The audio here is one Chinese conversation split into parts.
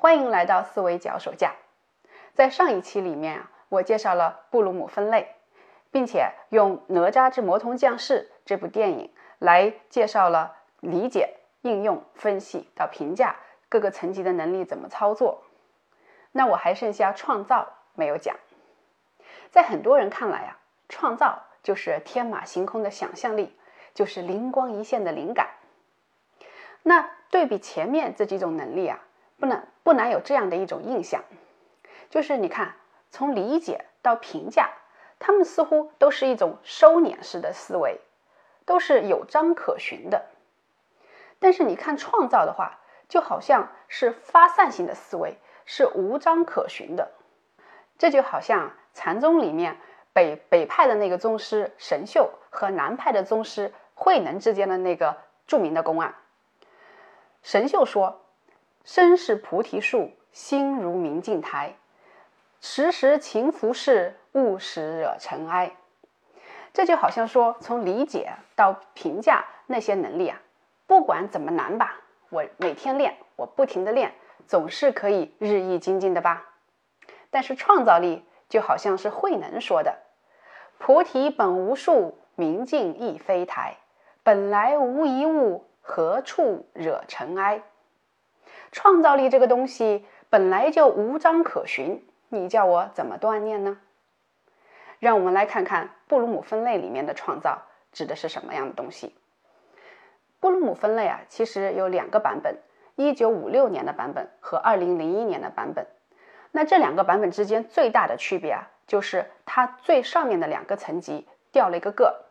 欢迎来到思维脚手架。在上一期里面啊，我介绍了布鲁姆分类，并且用《哪吒之魔童降世》这部电影来介绍了理解、应用、分析到评价各个层级的能力怎么操作。那我还剩下创造没有讲。在很多人看来啊，创造就是天马行空的想象力，就是灵光一现的灵感。那对比前面这几种能力啊，不难不难有这样的一种印象，就是你看，从理解到评价，他们似乎都是一种收敛式的思维，都是有章可循的。但是你看创造的话，就好像是发散性的思维，是无章可循的。这就好像禅宗里面北北派的那个宗师神秀和南派的宗师慧能之间的那个著名的公案。神秀说：“身是菩提树，心如明镜台，时时勤拂拭，勿使惹尘埃。”这就好像说，从理解到评价那些能力啊，不管怎么难吧，我每天练，我不停的练，总是可以日益精进的吧。但是创造力就好像是慧能说的：“菩提本无树，明镜亦非台，本来无一物。”何处惹尘埃？创造力这个东西本来就无章可循，你叫我怎么锻炼呢？让我们来看看布鲁姆分类里面的创造指的是什么样的东西。布鲁姆分类啊，其实有两个版本：一九五六年的版本和二零零一年的版本。那这两个版本之间最大的区别啊，就是它最上面的两个层级掉了一个个。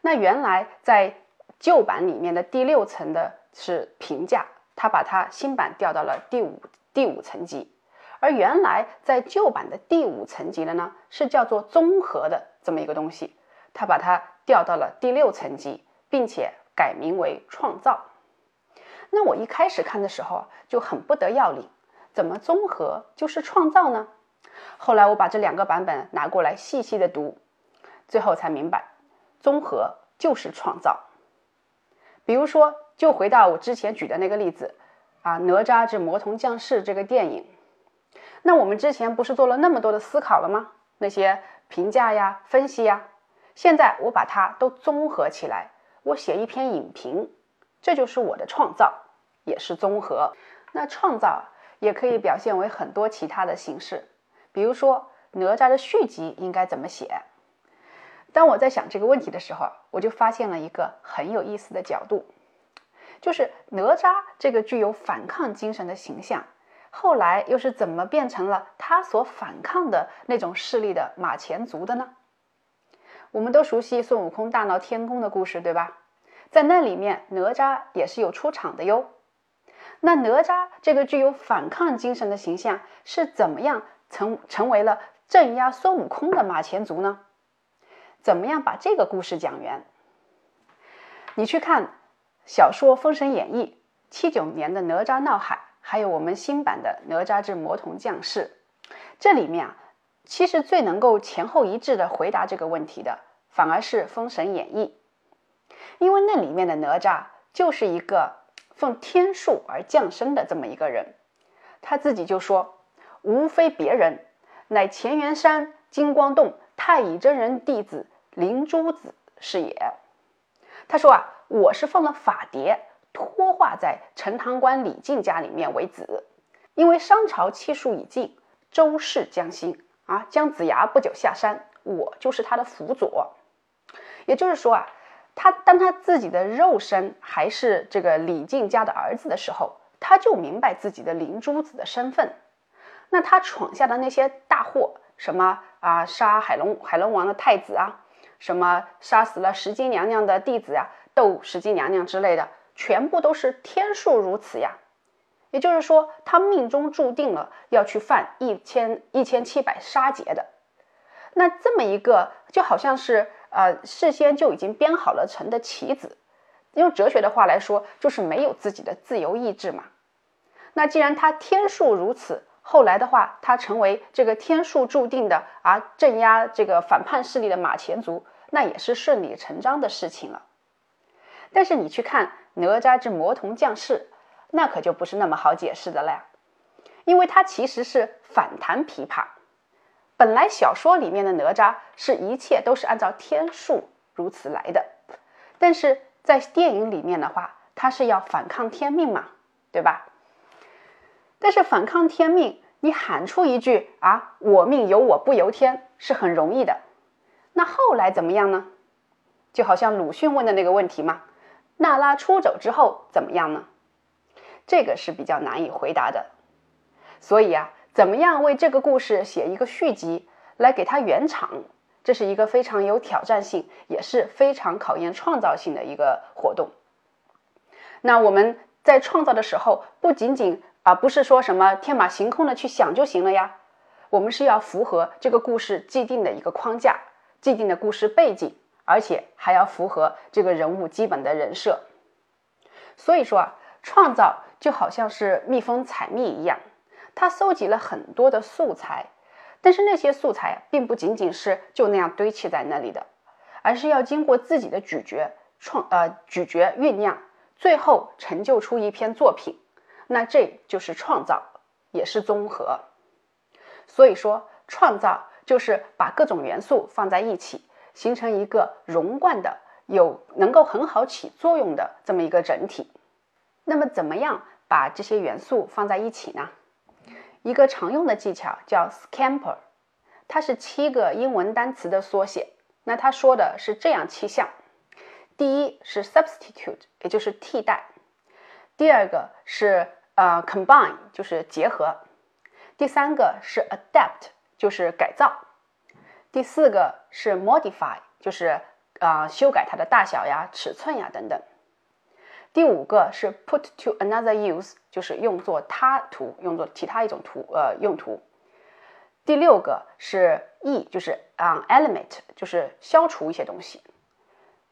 那原来在旧版里面的第六层的是评价，他把它新版调到了第五第五层级，而原来在旧版的第五层级的呢，是叫做综合的这么一个东西，他把它调到了第六层级，并且改名为创造。那我一开始看的时候就很不得要领，怎么综合就是创造呢？后来我把这两个版本拿过来细细的读，最后才明白，综合就是创造。比如说，就回到我之前举的那个例子，啊，《哪吒之魔童降世》这个电影，那我们之前不是做了那么多的思考了吗？那些评价呀、分析呀，现在我把它都综合起来，我写一篇影评，这就是我的创造，也是综合。那创造也可以表现为很多其他的形式，比如说哪吒的续集应该怎么写？当我在想这个问题的时候，我就发现了一个很有意思的角度，就是哪吒这个具有反抗精神的形象，后来又是怎么变成了他所反抗的那种势力的马前卒的呢？我们都熟悉孙悟空大闹天宫的故事，对吧？在那里面，哪吒也是有出场的哟。那哪吒这个具有反抗精神的形象是怎么样成成为了镇压孙悟空的马前卒呢？怎么样把这个故事讲圆？你去看小说《封神演义》，七九年的《哪吒闹海》，还有我们新版的《哪吒之魔童降世》，这里面啊，其实最能够前后一致的回答这个问题的，反而是《封神演义》，因为那里面的哪吒就是一个奉天数而降生的这么一个人，他自己就说：“无非别人，乃乾元山金光洞太乙真人弟子。”灵珠子是也，他说啊，我是奉了法牒，托化在陈塘关李靖家里面为子，因为商朝气数已尽，周氏将兴啊，姜子牙不久下山，我就是他的辅佐。也就是说啊，他当他自己的肉身还是这个李靖家的儿子的时候，他就明白自己的灵珠子的身份。那他闯下的那些大祸，什么啊，杀海龙海龙王的太子啊。什么杀死了石矶娘娘的弟子呀，斗石矶娘娘之类的，全部都是天数如此呀。也就是说，他命中注定了要去犯一千一千七百杀劫的。那这么一个，就好像是呃事先就已经编好了成的棋子。用哲学的话来说，就是没有自己的自由意志嘛。那既然他天数如此，后来的话，他成为这个天数注定的啊镇压这个反叛势力的马前卒。那也是顺理成章的事情了，但是你去看哪吒之魔童降世，那可就不是那么好解释的了呀。因为它其实是反弹琵琶。本来小说里面的哪吒是一切都是按照天数如此来的，但是在电影里面的话，他是要反抗天命嘛，对吧？但是反抗天命，你喊出一句啊“我命由我不由天”是很容易的，那后来怎么样呢？就好像鲁迅问的那个问题嘛，娜拉出走之后怎么样呢？这个是比较难以回答的。所以啊。怎么样为这个故事写一个续集，来给它圆场？这是一个非常有挑战性，也是非常考验创造性的一个活动。那我们在创造的时候，不仅仅啊，不是说什么天马行空的去想就行了呀，我们是要符合这个故事既定的一个框架、既定的故事背景，而且还要符合这个人物基本的人设。所以说啊，创造就好像是蜜蜂采蜜一样。它搜集了很多的素材，但是那些素材并不仅仅是就那样堆砌在那里的，而是要经过自己的咀嚼、创呃咀嚼酝酿，最后成就出一篇作品。那这就是创造，也是综合。所以说，创造就是把各种元素放在一起，形成一个融贯的、有能够很好起作用的这么一个整体。那么，怎么样把这些元素放在一起呢？一个常用的技巧叫 Scamper，它是七个英文单词的缩写。那它说的是这样七项：第一是 substitute，也就是替代；第二个是呃 combine，就是结合；第三个是 adapt，就是改造；第四个是 modify，就是啊修改它的大小呀、尺寸呀等等。第五个是 put to another use，就是用作他图，用作其他一种图呃用途。第六个是 e，就是啊 eliminate，就是消除一些东西。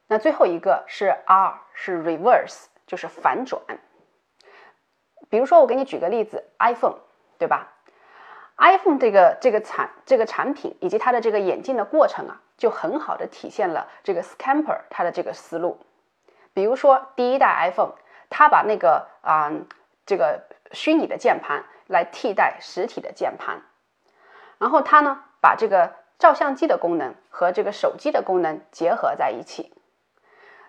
那最后一个是 r，是 reverse，就是反转。比如说，我给你举个例子，iPhone，对吧？iPhone 这个这个产这个产品以及它的这个演进的过程啊，就很好的体现了这个 Scamper 它的这个思路。比如说，第一代 iPhone，它把那个啊这个虚拟的键盘来替代实体的键盘，然后它呢把这个照相机的功能和这个手机的功能结合在一起，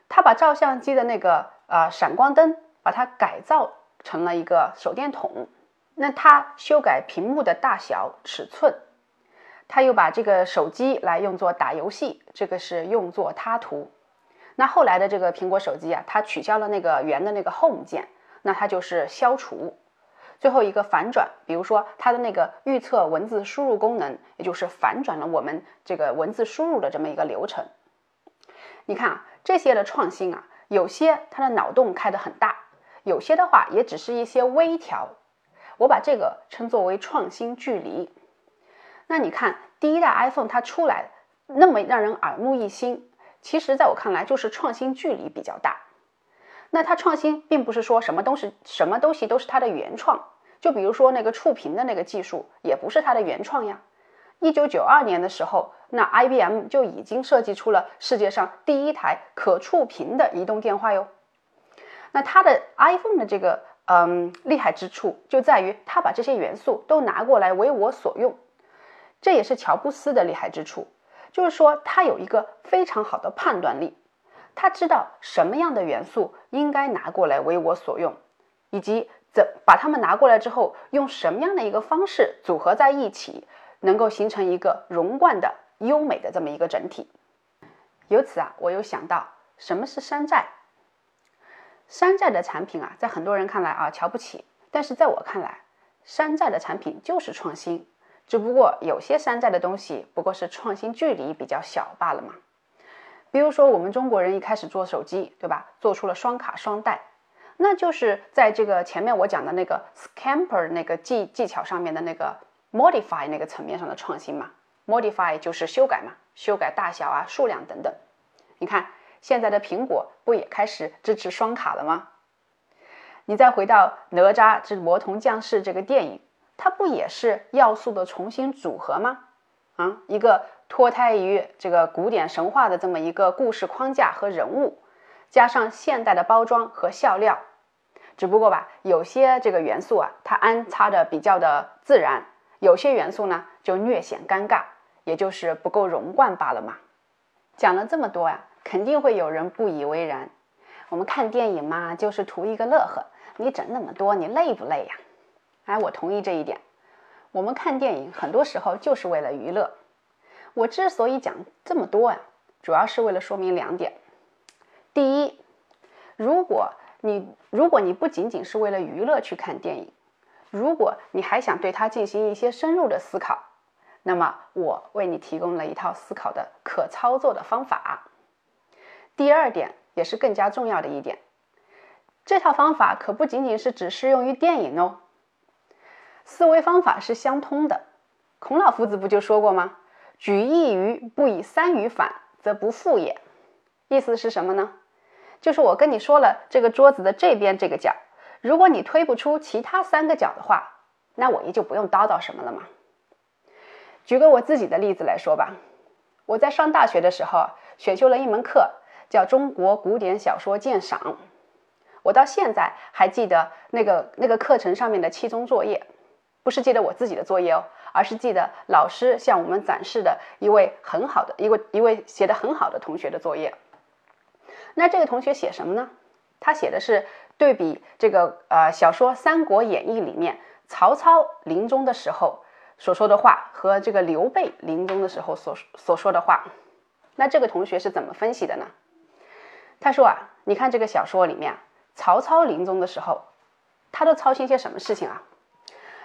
它把照相机的那个啊闪光灯把它改造成了一个手电筒，那它修改屏幕的大小尺寸，它又把这个手机来用作打游戏，这个是用作他图。那后来的这个苹果手机啊，它取消了那个圆的那个 Home 键，那它就是消除。最后一个反转，比如说它的那个预测文字输入功能，也就是反转了我们这个文字输入的这么一个流程。你看啊，这些的创新啊，有些它的脑洞开得很大，有些的话也只是一些微调。我把这个称作为创新距离。那你看第一代 iPhone 它出来那么让人耳目一新。其实，在我看来，就是创新距离比较大。那它创新，并不是说什么东西、什么东西都是它的原创。就比如说那个触屏的那个技术，也不是它的原创呀。一九九二年的时候，那 IBM 就已经设计出了世界上第一台可触屏的移动电话哟。那它的 iPhone 的这个嗯厉害之处，就在于它把这些元素都拿过来为我所用。这也是乔布斯的厉害之处。就是说，他有一个非常好的判断力，他知道什么样的元素应该拿过来为我所用，以及怎把它们拿过来之后，用什么样的一个方式组合在一起，能够形成一个融贯的、优美的这么一个整体。由此啊，我又想到什么是山寨。山寨的产品啊，在很多人看来啊瞧不起，但是在我看来，山寨的产品就是创新。只不过有些山寨的东西不过是创新距离比较小罢了嘛。比如说我们中国人一开始做手机，对吧？做出了双卡双待，那就是在这个前面我讲的那个 Scamper 那个技技巧上面的那个 Modify 那个层面上的创新嘛。Modify 就是修改嘛，修改大小啊、数量等等。你看现在的苹果不也开始支持双卡了吗？你再回到《哪吒之魔童降世》这个电影。它不也是要素的重新组合吗？啊，一个脱胎于这个古典神话的这么一个故事框架和人物，加上现代的包装和笑料，只不过吧，有些这个元素啊，它安插的比较的自然，有些元素呢就略显尴尬，也就是不够融贯罢了嘛。讲了这么多呀，肯定会有人不以为然。我们看电影嘛，就是图一个乐呵，你整那么多，你累不累呀？哎，我同意这一点。我们看电影很多时候就是为了娱乐。我之所以讲这么多呀，主要是为了说明两点。第一，如果你如果你不仅仅是为了娱乐去看电影，如果你还想对它进行一些深入的思考，那么我为你提供了一套思考的可操作的方法。第二点也是更加重要的一点，这套方法可不仅仅是只适用于电影哦。思维方法是相通的，孔老夫子不就说过吗？举一隅不以三隅反，则不复也。意思是什么呢？就是我跟你说了，这个桌子的这边这个角，如果你推不出其他三个角的话，那我也就不用叨叨什么了嘛。举个我自己的例子来说吧，我在上大学的时候选修了一门课，叫中国古典小说鉴赏。我到现在还记得那个那个课程上面的期中作业。不是记得我自己的作业哦，而是记得老师向我们展示的一位很好的一位一位写的很好的同学的作业。那这个同学写什么呢？他写的是对比这个呃小说《三国演义》里面曹操临终的时候所说的话和这个刘备临终的时候所所说的话。那这个同学是怎么分析的呢？他说啊，你看这个小说里面，曹操临终的时候，他都操心些什么事情啊？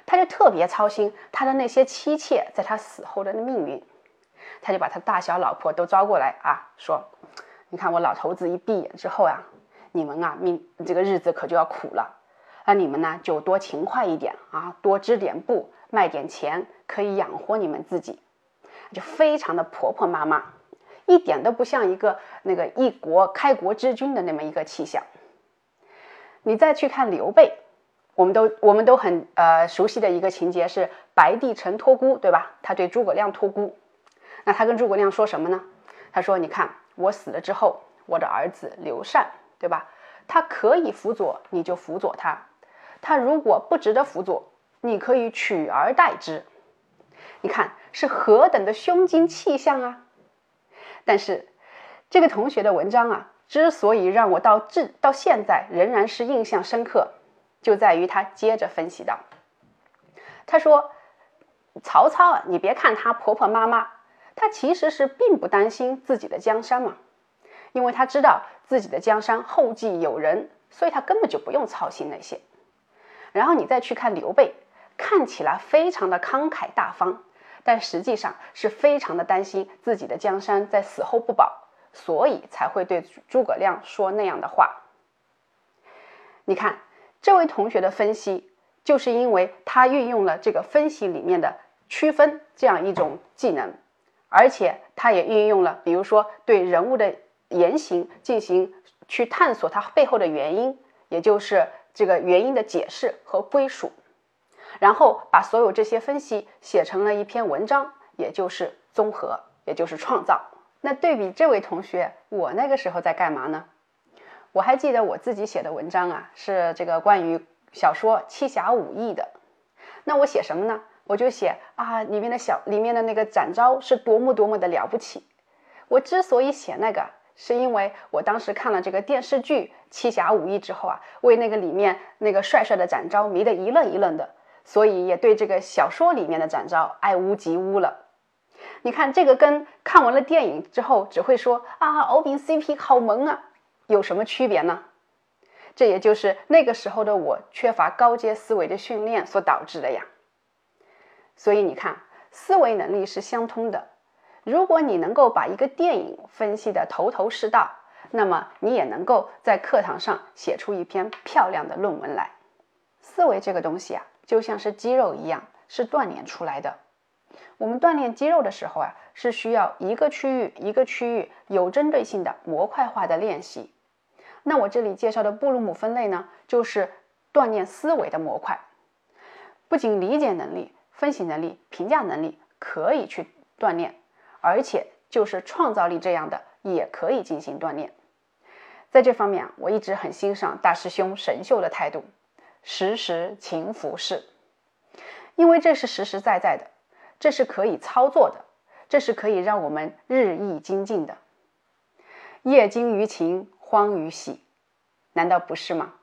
他就特别操心他的那些妻妾在他死后的命运，他就把他大小老婆都招过来啊，说：“你看我老头子一闭眼之后啊，你们啊命这个日子可就要苦了，那你们呢就多勤快一点啊，多织点布，卖点钱，可以养活你们自己。”就非常的婆婆妈妈，一点都不像一个那个一国开国之君的那么一个气象。你再去看刘备。我们都我们都很呃熟悉的一个情节是白帝城托孤，对吧？他对诸葛亮托孤，那他跟诸葛亮说什么呢？他说：“你看我死了之后，我的儿子刘禅，对吧？他可以辅佐，你就辅佐他；他如果不值得辅佐，你可以取而代之。你看是何等的胸襟气象啊！但是这个同学的文章啊，之所以让我到至到现在仍然是印象深刻。”就在于他接着分析道：“他说，曹操啊，你别看他婆婆妈妈，他其实是并不担心自己的江山嘛，因为他知道自己的江山后继有人，所以他根本就不用操心那些。然后你再去看刘备，看起来非常的慷慨大方，但实际上是非常的担心自己的江山在死后不保，所以才会对诸葛亮说那样的话。你看。”这位同学的分析，就是因为他运用了这个分析里面的区分这样一种技能，而且他也运用了，比如说对人物的言行进行去探索它背后的原因，也就是这个原因的解释和归属，然后把所有这些分析写成了一篇文章，也就是综合，也就是创造。那对比这位同学，我那个时候在干嘛呢？我还记得我自己写的文章啊，是这个关于小说《七侠五义》的。那我写什么呢？我就写啊，里面的小里面的那个展昭是多么多么的了不起。我之所以写那个，是因为我当时看了这个电视剧《七侠五义》之后啊，为那个里面那个帅帅的展昭迷得一愣一愣的，所以也对这个小说里面的展昭爱屋及乌了。你看这个跟看完了电影之后只会说啊，敖丙 CP 好萌啊。有什么区别呢？这也就是那个时候的我缺乏高阶思维的训练所导致的呀。所以你看，思维能力是相通的。如果你能够把一个电影分析的头头是道，那么你也能够在课堂上写出一篇漂亮的论文来。思维这个东西啊，就像是肌肉一样，是锻炼出来的。我们锻炼肌肉的时候啊，是需要一个区域一个区域有针对性的模块化的练习。那我这里介绍的布鲁姆分类呢，就是锻炼思维的模块。不仅理解能力、分析能力、评价能力可以去锻炼，而且就是创造力这样的也可以进行锻炼。在这方面啊，我一直很欣赏大师兄神秀的态度，时时勤拂拭，因为这是实实在在的，这是可以操作的，这是可以让我们日益精进的。业精于勤，荒于嬉，难道不是吗？